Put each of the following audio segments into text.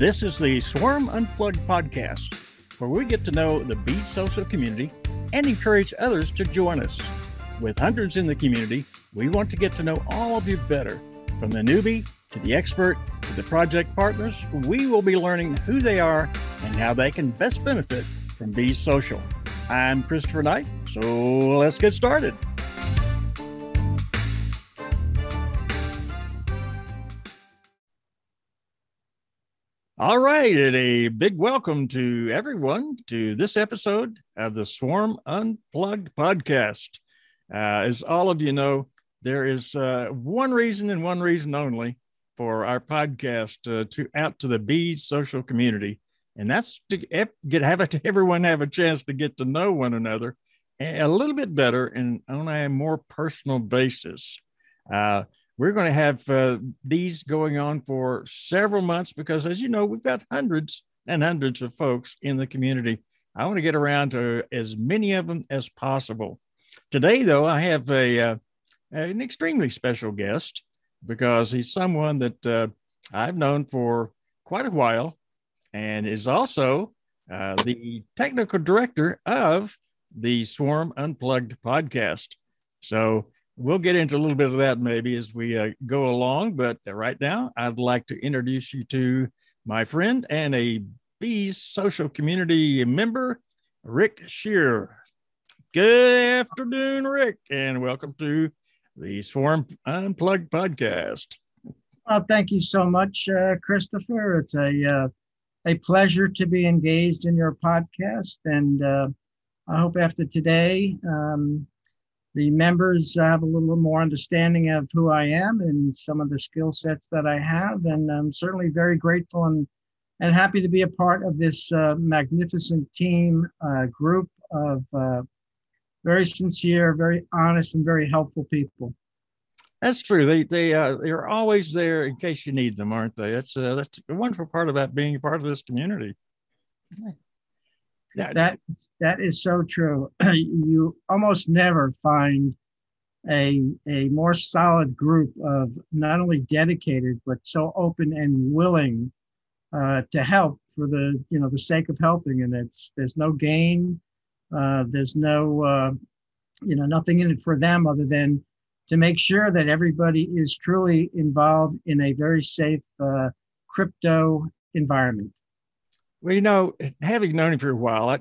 This is the Swarm Unplugged podcast, where we get to know the bee social community and encourage others to join us. With hundreds in the community, we want to get to know all of you better. From the newbie to the expert to the project partners, we will be learning who they are and how they can best benefit from Bees Social. I'm Christopher Knight, so let's get started. All right, and a big welcome to everyone to this episode of the Swarm Unplugged podcast. Uh, as all of you know, there is uh, one reason and one reason only for our podcast uh, to out to the bees social community, and that's to get have everyone have a chance to get to know one another a little bit better and on a more personal basis. We're going to have uh, these going on for several months because, as you know, we've got hundreds and hundreds of folks in the community. I want to get around to as many of them as possible. Today, though, I have a uh, an extremely special guest because he's someone that uh, I've known for quite a while and is also uh, the technical director of the Swarm Unplugged podcast. So we'll get into a little bit of that maybe as we uh, go along. But right now, I'd like to introduce you to my friend and a Bees social community member, Rick Scherer. Good afternoon, Rick, and welcome to the Swarm Unplugged podcast. Well, thank you so much, uh, Christopher. It's a uh, a pleasure to be engaged in your podcast, and uh, I hope after today um, the members have a little more understanding of who I am and some of the skill sets that I have. And I'm certainly very grateful and, and happy to be a part of this uh, magnificent team uh, group of uh, very sincere, very honest, and very helpful people. That's true. They they uh, they're always there in case you need them, aren't they? That's uh, that's a wonderful part about being a part of this community. Yeah. That that is so true. you almost never find a a more solid group of not only dedicated but so open and willing uh, to help for the you know the sake of helping, and it's there's no gain, uh, there's no uh, you know nothing in it for them other than to make sure that everybody is truly involved in a very safe uh, crypto environment. Well, you know, having known you for a while, I,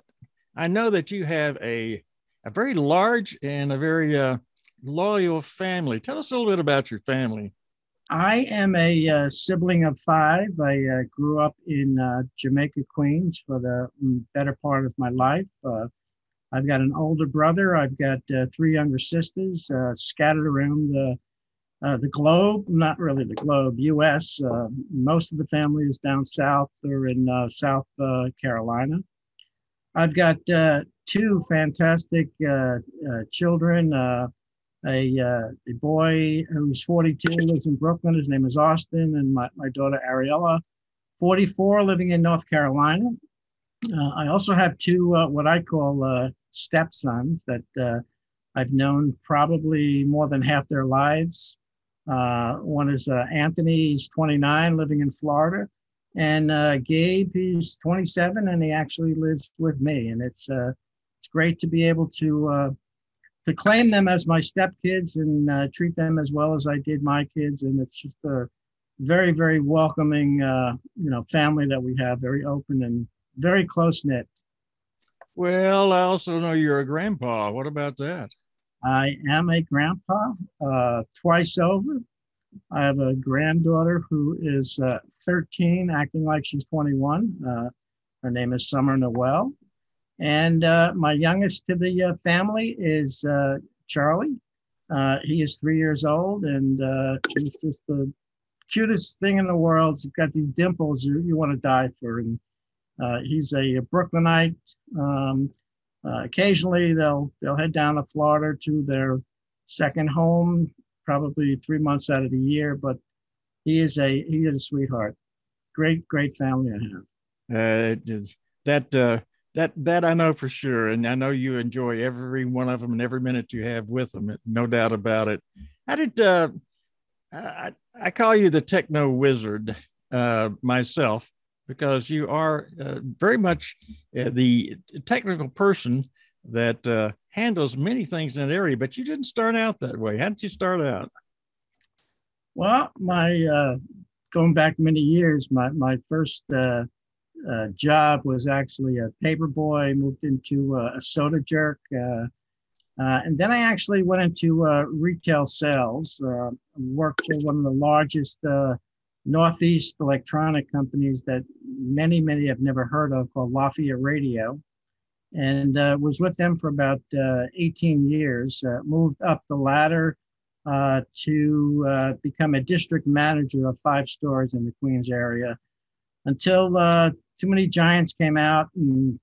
I know that you have a a very large and a very uh, loyal family. Tell us a little bit about your family. I am a uh, sibling of five. I uh, grew up in uh, Jamaica, Queens for the mm, better part of my life. Uh, I've got an older brother. I've got uh, three younger sisters scattered around the uh, the globe, not really the globe, U.S. Uh, most of the family is down south or in uh, South uh, Carolina. I've got uh, two fantastic children. a, a boy who's 42 lives in Brooklyn. His name is Austin, and my, my daughter Ariella, 44, living in North Carolina. I also have two what I call stepsons that I've known probably more than half their lives. Uh, one is uh, Anthony, he's 29, living in Florida. And uh, Gabe, he's 27, and he actually lives with me. And it's uh, it's great to be able to uh, to claim them as my stepkids and uh, treat them as well as I did my kids. And it's just a very, very welcoming, you know, family that we have. Very open and very close knit. Well, I also know you're a grandpa. What about that? I am a grandpa uh, twice over. I have a granddaughter who is uh, 13, acting like she's 21. Uh, her name is Summer Noel. And uh, my youngest to the uh, family is uh, Charlie. he is three years old and he's just the cutest thing in the world. He's got these dimples you, you want to die for. And he's a Brooklynite. Um, uh, occasionally, they'll they'll head down to Florida to their second home, probably three months out of the year. But he is a he is a sweetheart. Great, great family I have. Uh, that uh, that that I know for sure, and I know you enjoy every one of them and every minute you have with them. No doubt about it. How did uh, I, I call you the techno wizard uh, myself? Because you are uh, very much uh, the technical person that uh, handles many things in that area. But you didn't start out that way. How did you start out? Well, my uh, going back many years, my my first uh, uh, job was actually a paper boy. Moved into a soda jerk. And then I actually went into retail sales, worked for one of the largest Northeast electronic companies that many, many have never heard of called Lafayette Radio. And uh, was with them for about uh, 18 years, uh, moved up the ladder uh, to uh, become a district manager of five stores in the Queens area until too many giants came out and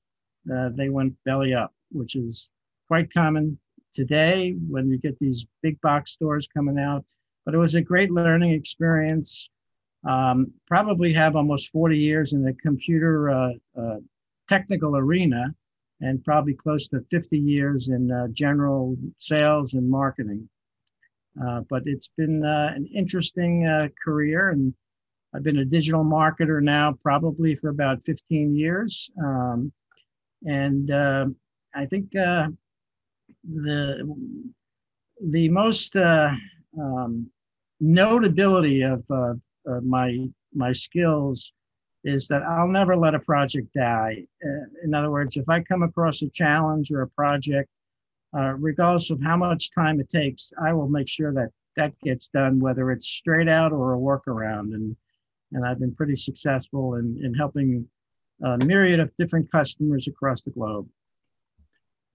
they went belly up, which is quite common today when you get these big box stores coming out. But it was a great learning experience. Um, probably have almost 40 years in the computer uh, uh, technical arena and probably close to 50 years in uh, general sales and marketing. Uh, but it's been uh, an interesting uh, career and I've been a digital marketer now probably for about 15 years. Um, and I think the the most um, notability of uh, my my skills is that I'll never let a project die. Uh, in other words, if I come across a challenge or a project, uh, regardless of how much time it takes, I will make sure that that gets done, whether it's straight out or a workaround. And and I've been pretty successful in in helping a myriad of different customers across the globe.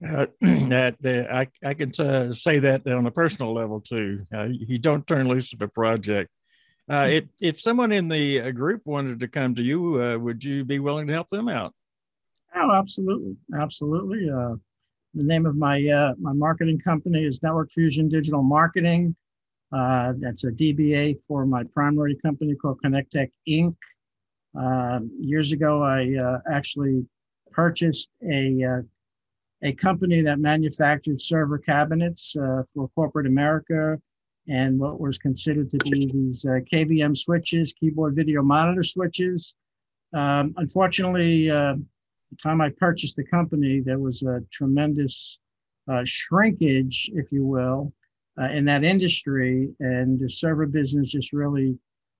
Uh, that uh, I, I can uh, say that on a personal level too. Uh, you don't turn loose of a project. Uh, if, if someone in the uh, group wanted to come to you, uh, would you be willing to help them out? Oh, absolutely, absolutely. Uh, the name of my my marketing company is Network Fusion Digital Marketing. that's a DBA for my primary company called Connectech Inc. years ago, I actually purchased a a company that manufactured server cabinets uh, for corporate America and what was considered to be these uh, KVM switches, keyboard video monitor switches. Um, unfortunately, uh, the time I purchased the company, there was a tremendous uh, shrinkage, if you will, uh, in that industry, and the server business just really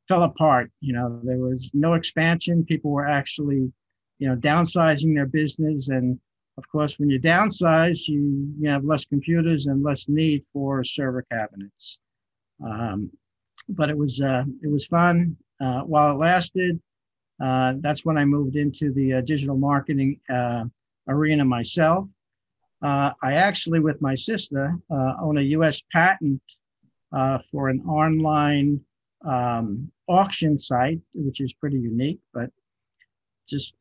fell apart. You know, there was no expansion. People were actually, you know, downsizing their business and of course, when you downsize, you, you have less computers and less need for server cabinets. Um, but it was uh, it was fun uh, while it lasted. Uh, that's when I moved into the uh, digital marketing arena myself. I actually, with my sister, own a U.S. patent for an online um, auction site, which is pretty unique. But just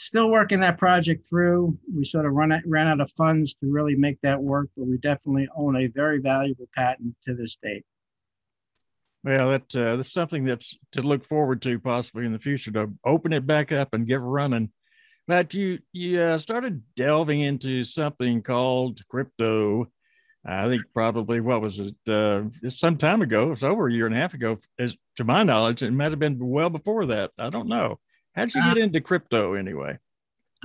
still working that project through. We sort of run out, ran out of funds to really make that work, but we definitely own a very valuable patent to this date. Well, that, uh, that's something that's to look forward to possibly in the future to open it back up and get running. But you you uh, started delving into something called crypto. I think probably what was it? Uh, some time ago. It was over a year and a half ago, as to my knowledge. It might have been well before that. I don't know. How'd you get uh, into crypto anyway?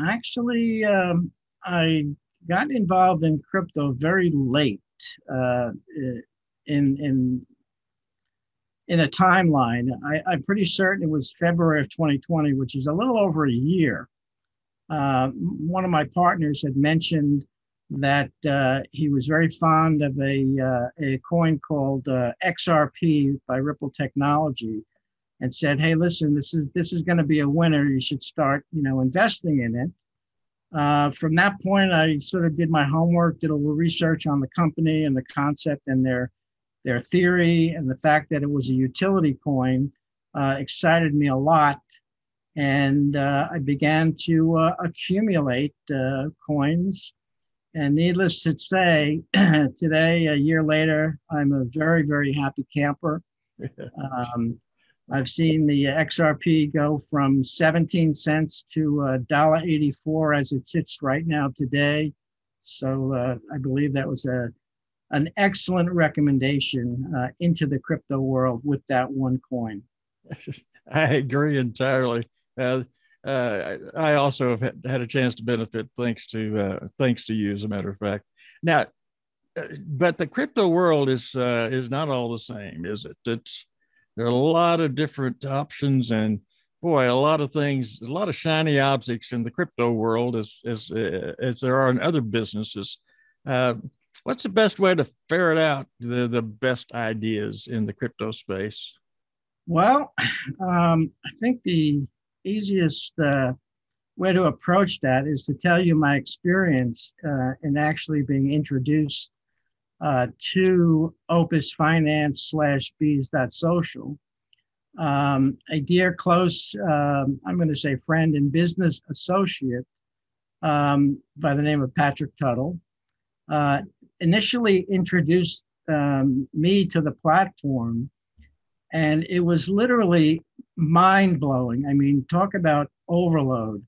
Actually, um, I got involved in crypto very late uh, in in in a timeline. I, am pretty certain it was February of 2020, which is a little over a year. Uh, one of my partners had mentioned that uh, he was very fond of a, uh, a coin called uh, XRP by Ripple Technology, and said, "Hey, listen, this is this is going to be a winner. You should start, you know, investing in it." Uh, from that point, I sort of did my homework, did a little research on the company and the concept and their their theory, and the fact that it was a utility coin uh, excited me a lot. And uh, I began to uh, accumulate uh, coins. And needless to say, today, a year later, I'm a very, very happy camper. Um, I've seen the XRP go from 17 cents to $1.84 as it sits right now today. So uh, I believe that was a an excellent recommendation uh, into the crypto world with that one coin. I agree entirely. Uh, uh, I also have had a chance to benefit thanks to uh, thanks to you, as a matter of fact. Now, uh, but the crypto world is uh, is not all the same, is it? It's there are a lot of different options, and boy, a lot of things, a lot of shiny objects in the crypto world, as as uh, as there are in other businesses. what's the best way to ferret out the the best ideas in the crypto space? Well, um, I think the easiest uh, way to approach that is to tell you my experience uh, in actually being introduced uh, to Opus Finance slash Bees Social. Um, a dear close, um, I'm going to say friend and business associate um, by the name of Patrick Tuttle, uh, initially introduced um, me to the platform and it was literally mind blowing. I mean, talk about overload.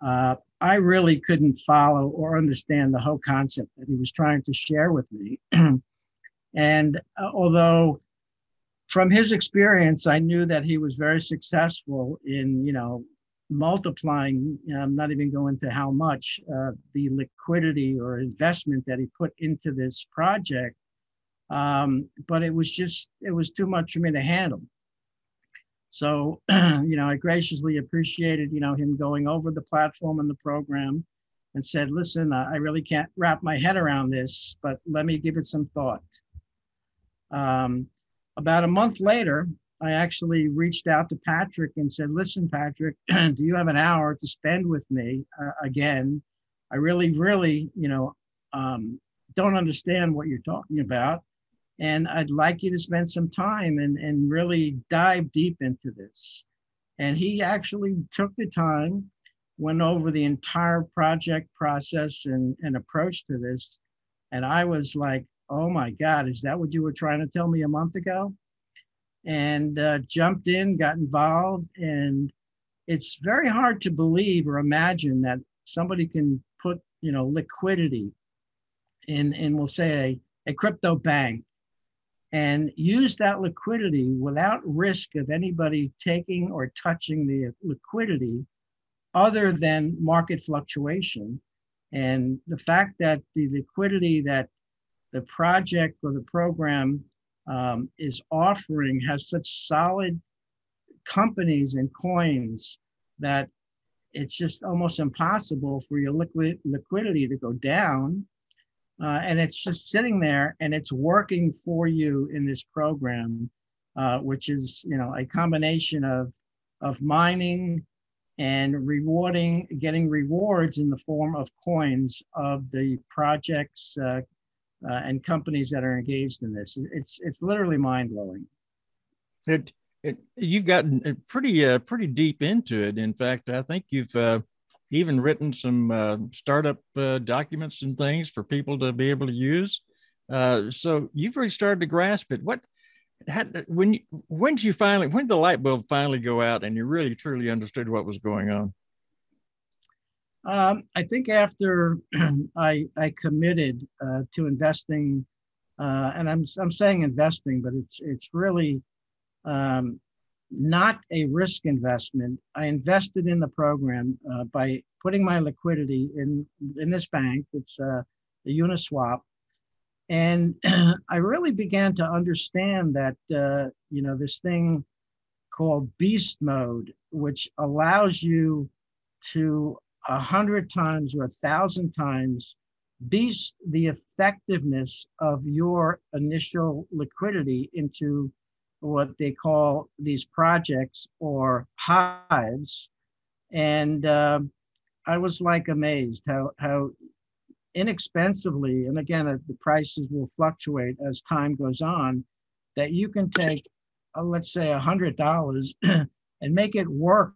Uh, I really couldn't follow or understand the whole concept that he was trying to share with me. and uh, although from his experience, I knew that he was very successful in, you know, multiplying, I'm not even going to how much, uh, the liquidity or investment that he put into this project um, but it was just, it was too much for me to handle. So, you know, I graciously appreciated, you know, him going over the platform and the program and said, listen, I really can't wrap my head around this, but let me give it some thought. Um, about a month later, I actually reached out to Patrick and said, listen, Patrick, do you have an hour to spend with me uh, again? I really, really, you know, um, don't understand what you're talking about. And I'd like you to spend some time and, and really dive deep into this. And he actually took the time, went over the entire project process and, and approach to this. And I was like, oh my God, is that what you were trying to tell me a month ago? And uh, jumped in, got involved. And it's very hard to believe or imagine that somebody can put, you know, liquidity in, in we'll say a, a crypto bank and use that liquidity without risk of anybody taking or touching the liquidity other than market fluctuation. And the fact that the liquidity that the project or the program um, is offering has such solid companies and coins that it's just almost impossible for your liquid liquidity to go down uh, and it's just sitting there and it's working for you in this program, uh, which is you know a combination of of mining and rewarding, getting rewards in the form of coins of the projects uh, uh and companies that are engaged in this. It's it's literally mind blowing. It, it you've gotten pretty uh, pretty deep into it. In fact, I think you've uh, even written some uh, startup uh, documents and things for people to be able to use. Uh, so you've really started to grasp it. What, had, when you, when did you finally, when did the light bulb finally go out and you really truly understood what was going on? Um, I think after I, I committed uh, to investing, uh, and I'm, I'm saying investing, but it's, it's really um, not a risk investment. I invested in the program uh, by putting my liquidity in in this bank. It's uh, the Uniswap, and I really began to understand that uh, you know this thing called Beast Mode, which allows you to a hundred times or a thousand times beast the effectiveness of your initial liquidity into what they call these projects or hives. And uh, I was like amazed how, how inexpensively, and again, uh, the prices will fluctuate as time goes on, that you can take, uh, let's say, a $100 and make it work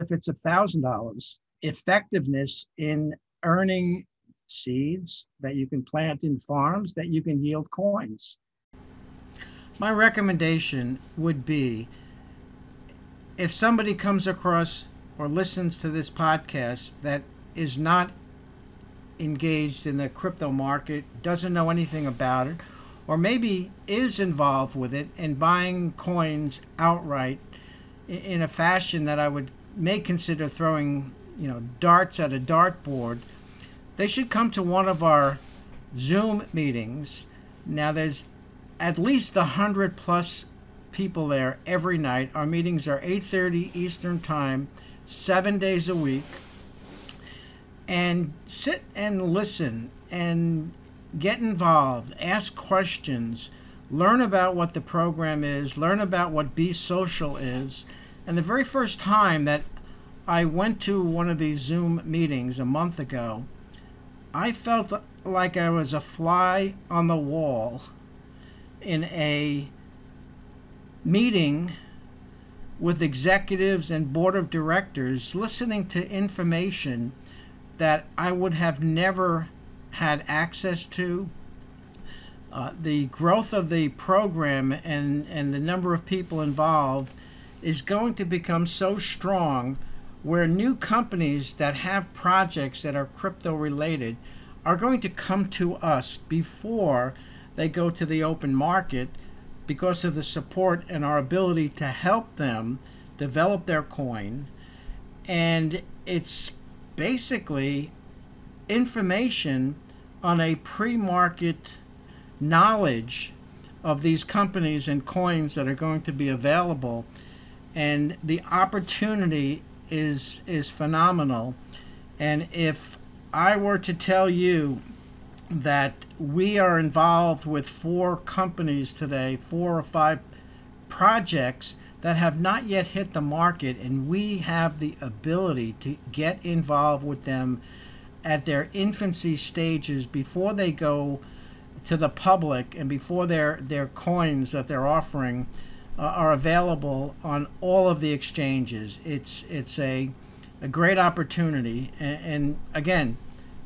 if it's a $1,000. Effectiveness in earning seeds that you can plant in farms that you can yield coins. My recommendation would be if somebody comes across or listens to this podcast that is not engaged in the crypto market, doesn't know anything about it, or maybe is involved with it and buying coins outright in a fashion that I would may consider throwing, you know, darts at a dartboard, they should come to one of our Zoom meetings. Now there's at least a hundred plus people there every night. Our meetings are 8:30 Eastern Time, seven days a week. And sit and listen and get involved, ask questions, learn about what the program is, learn about what Be Social is. And the very first time that I went to one of these Zoom meetings a month ago, I felt like I was a fly on the wall in a meeting with executives and board of directors listening to information that I would have never had access to. Uh, the growth of the program and, and the number of people involved is going to become so strong where new companies that have projects that are crypto related are going to come to us before they go to the open market because of the support and our ability to help them develop their coin. And it's basically information on a pre market knowledge of these companies and coins that are going to be available. And the opportunity is, is phenomenal. And if I were to tell you that we are involved with four companies today, four or five projects that have not yet hit the market, and we have the ability to get involved with them at their infancy stages before they go to the public and before their, their coins that they're offering uh, are available on all of the exchanges. It's, it's a, a great opportunity. And, and again,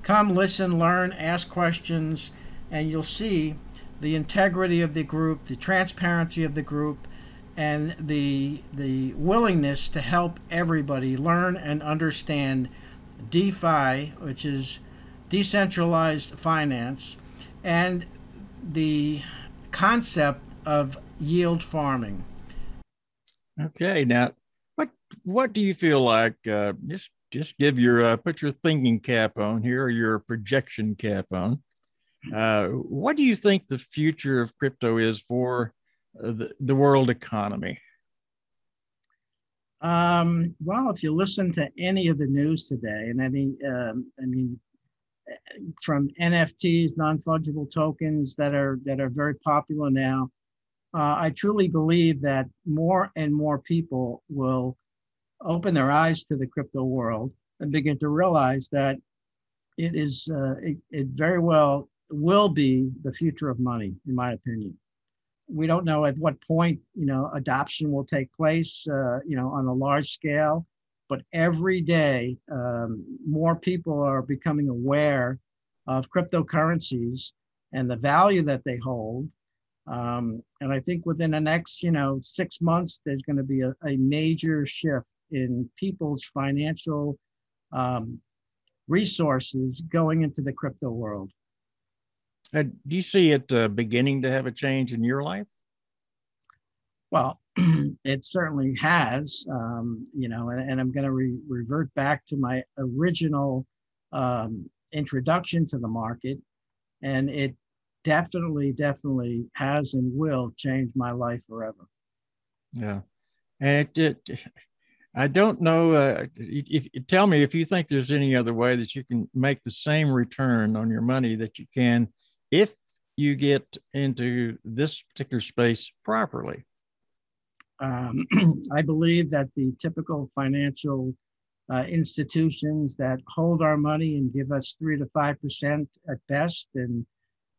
come, listen, learn, ask questions, and you'll see the integrity of the group, the transparency of the group, and the, the willingness to help everybody learn and understand DeFi, which is decentralized finance, and the concept of yield farming. Okay, now what what do you feel like? Uh, just just give your uh, put your thinking cap on here, or your projection cap on. Uh, what do you think the future of crypto is for uh, the, the world economy? Um, well, if you listen to any of the news today, and any, um, I mean, from NFTs, non-fungible tokens that are that are very popular now, uh, I truly believe that more and more people will open their eyes to the crypto world and begin to realize that it is uh, it, it very well will be the future of money, in my opinion. We don't know at what point you know adoption will take place uh, you know on a large scale but every day um, more people are becoming aware of cryptocurrencies and the value that they hold um, and i think within the next you know six months there's going to be a, a, major shift in people's financial um, resources going into the crypto world uh, do you see it uh, beginning to have a change in your life? Well, it certainly has, um, you know, and, and I'm going to re- revert back to my original um, introduction to the market. And it definitely, definitely has and will change my life forever. Yeah. And it, it I don't know. Uh, if, if, tell me if you think there's any other way that you can make the same return on your money that you can if you get into this particular space properly? Um, I believe that the typical financial uh, institutions that hold our money and give us three to five percent at best, and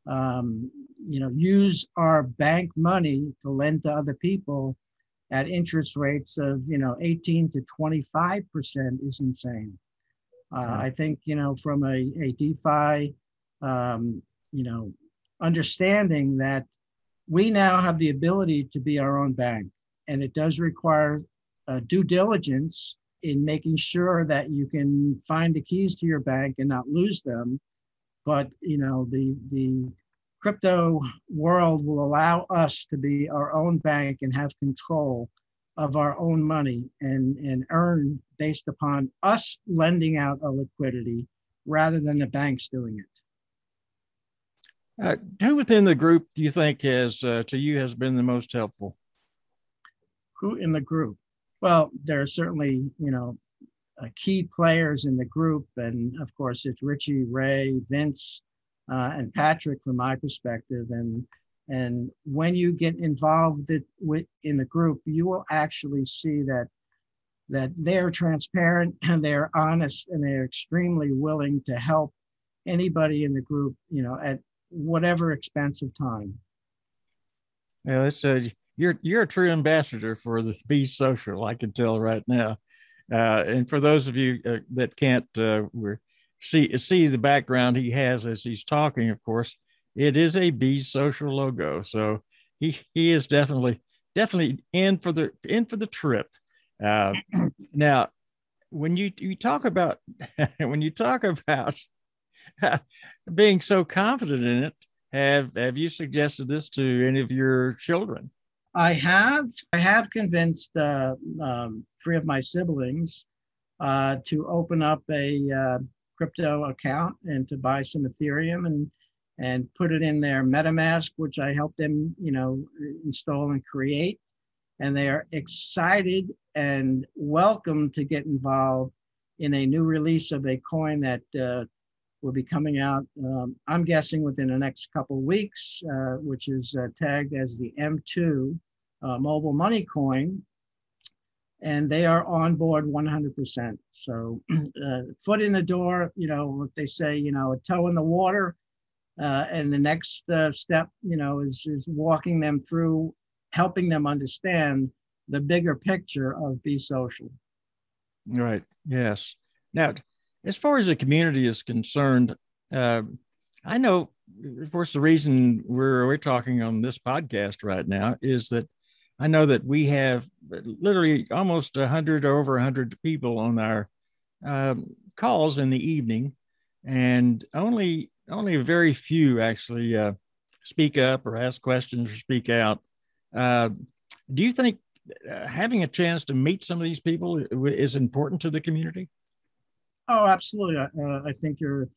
um, you know use our bank money to lend to other people at interest rates of you know 18 to 25 percent is insane. Uh, I think you know from a, a DeFi um, you know, understanding that we now have the ability to be our own bank. And it does require uh, due diligence in making sure that you can find the keys to your bank and not lose them. But, you know, the, the crypto world will allow us to be our own bank and have control of our own money and, and earn based upon us lending out our liquidity rather than the banks doing it. Uh, who within the group do you think has, uh, to you, has been the most helpful? Who in the group? Well, there are certainly, you know, uh, key players in the group, and of course, it's Richie, Ray, Vince, uh, and Patrick from my perspective. And and when you get involved in the group, you will actually see that that they're transparent and they're honest and they're extremely willing to help anybody in the group, you know, at whatever expense of time. Yeah, it's a you're you're a true ambassador for the Be Social. I can tell right now. Uh, and for those of you uh, that can't uh, see see the background he has as he's talking, of course, it is a Be Social logo. So he he is definitely definitely in for the in for the trip. Uh, now, when you you talk about when you talk about being so confident in it, have have you suggested this to any of your children? I have I have convinced uh, um, three of my siblings uh, to open up a uh, crypto account and to buy some Ethereum and and put it in their MetaMask, which I helped them, you know, install and create. And they are excited and welcome to get involved in a new release of a coin that uh, will be coming out, um, I'm guessing within the next couple weeks, uh, which is uh, tagged as the M2 uh, mobile money coin. And they are on board 100%. So, uh, foot in the door, you know, if they say, you know, a toe in the water, uh, and the next uh, step, you know, is, is walking them through, helping them understand the bigger picture of Be Social. Right. Yes. Now, as far as the community is concerned, uh, I know, of course, the reason we're we're talking on this podcast right now is that I know that we have literally almost a hundred or over a hundred people on our um, calls in the evening, and only only very few actually uh, speak up or ask questions or speak out. Uh, do you think uh, having a chance to meet some of these people is important to the community? Oh, absolutely. Uh, I think you're,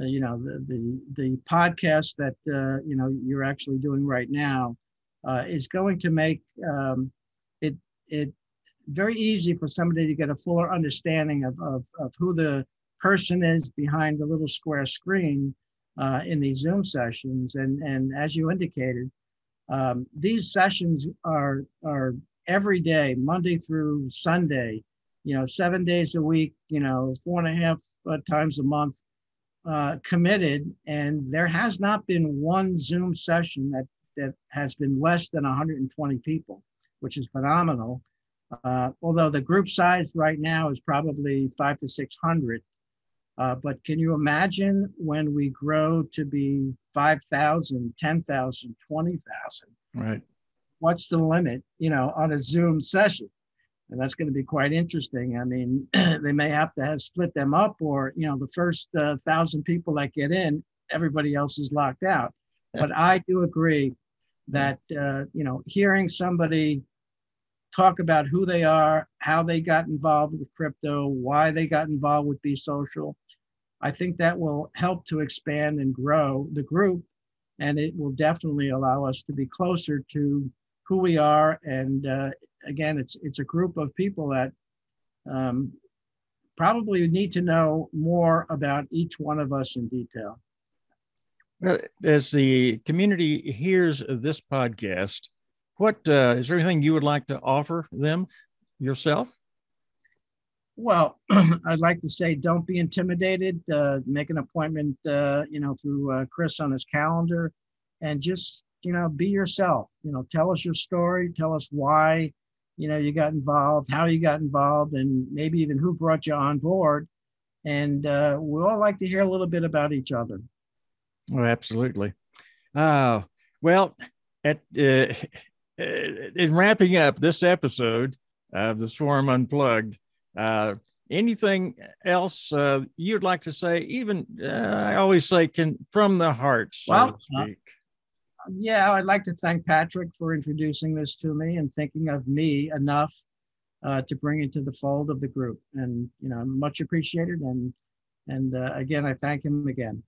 uh, you know, the, the, the podcast that, uh, you know, you're actually doing right now is going to make um, it, it very easy for somebody to get a fuller understanding of, of, of who the person is behind the little square screen uh, in these Zoom sessions. And, and as you indicated, um, these sessions are, are every day, Monday through Sunday, you know, seven days a week, you know, four and a half uh, times a month uh, committed. And there has not been one Zoom session that, that has been less than 120 people, which is phenomenal. Uh, although the group size right now is probably five to 600. Uh, but can you imagine when we grow to be 5,000, 10,000, 20,000? Right. What's the limit, you know, on a Zoom session? And that's going to be quite interesting. I mean, they may have to have split them up, or, you know, the first uh, thousand people that get in, everybody else is locked out. But I do agree that, uh, you know, hearing somebody talk about who they are, how they got involved with crypto, why they got involved with Be Social, I think that will help to expand and grow the group. And it will definitely allow us to be closer to who we are. And uh, again, it's, it's a group of people that um, probably need to know more about each one of us in detail. As the community hears this podcast, what uh, is there anything you would like to offer them yourself? Well, I'd like to say don't be intimidated. Uh, make an appointment, uh, you know, through uh, Chris on his calendar, and just you know, be yourself. You know, tell us your story. Tell us why, you know, you got involved, how you got involved, and maybe even who brought you on board. And uh, we all like to hear a little bit about each other. Oh, absolutely. Uh, well, at uh, in wrapping up this episode of the Swarm Unplugged. Uh, anything else uh, you'd like to say? Even uh, I always say, can from the heart. So well, uh, yeah, I'd like to thank Patrick for introducing this to me and thinking of me enough uh, to bring it to the fold of the group. And, you know, much appreciated. And, and uh, again, I thank him again.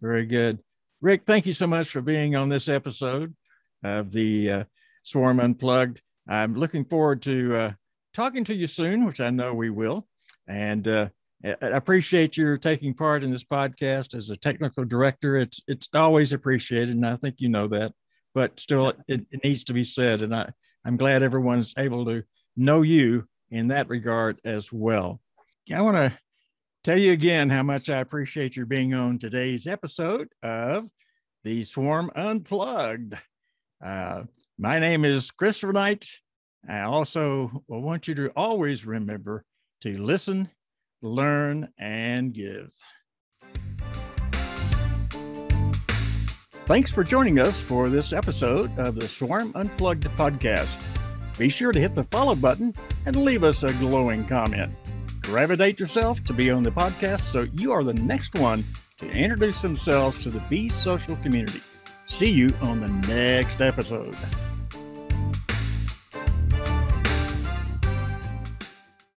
Very good. Rick, thank you so much for being on this episode of the uh, Swarm Unplugged. I'm looking forward to uh, talking to you soon, which I know we will. And uh, I appreciate your taking part in this podcast as a technical director. It's it's always appreciated, and I think you know that. But still, it, it needs to be said, and I I'm glad everyone's able to know you in that regard as well. I want to tell you again how much I appreciate your being on today's episode of the Swarm Unplugged. Uh, my name is Christopher Knight. I also want you to always remember to listen, learn, and give. Thanks for joining us for this episode of the Swarm Unplugged podcast. Be sure to hit the follow button and leave us a glowing comment. Gravitate yourself to be on the podcast so you are the next one to introduce themselves to the Be Social community. See you on the next episode.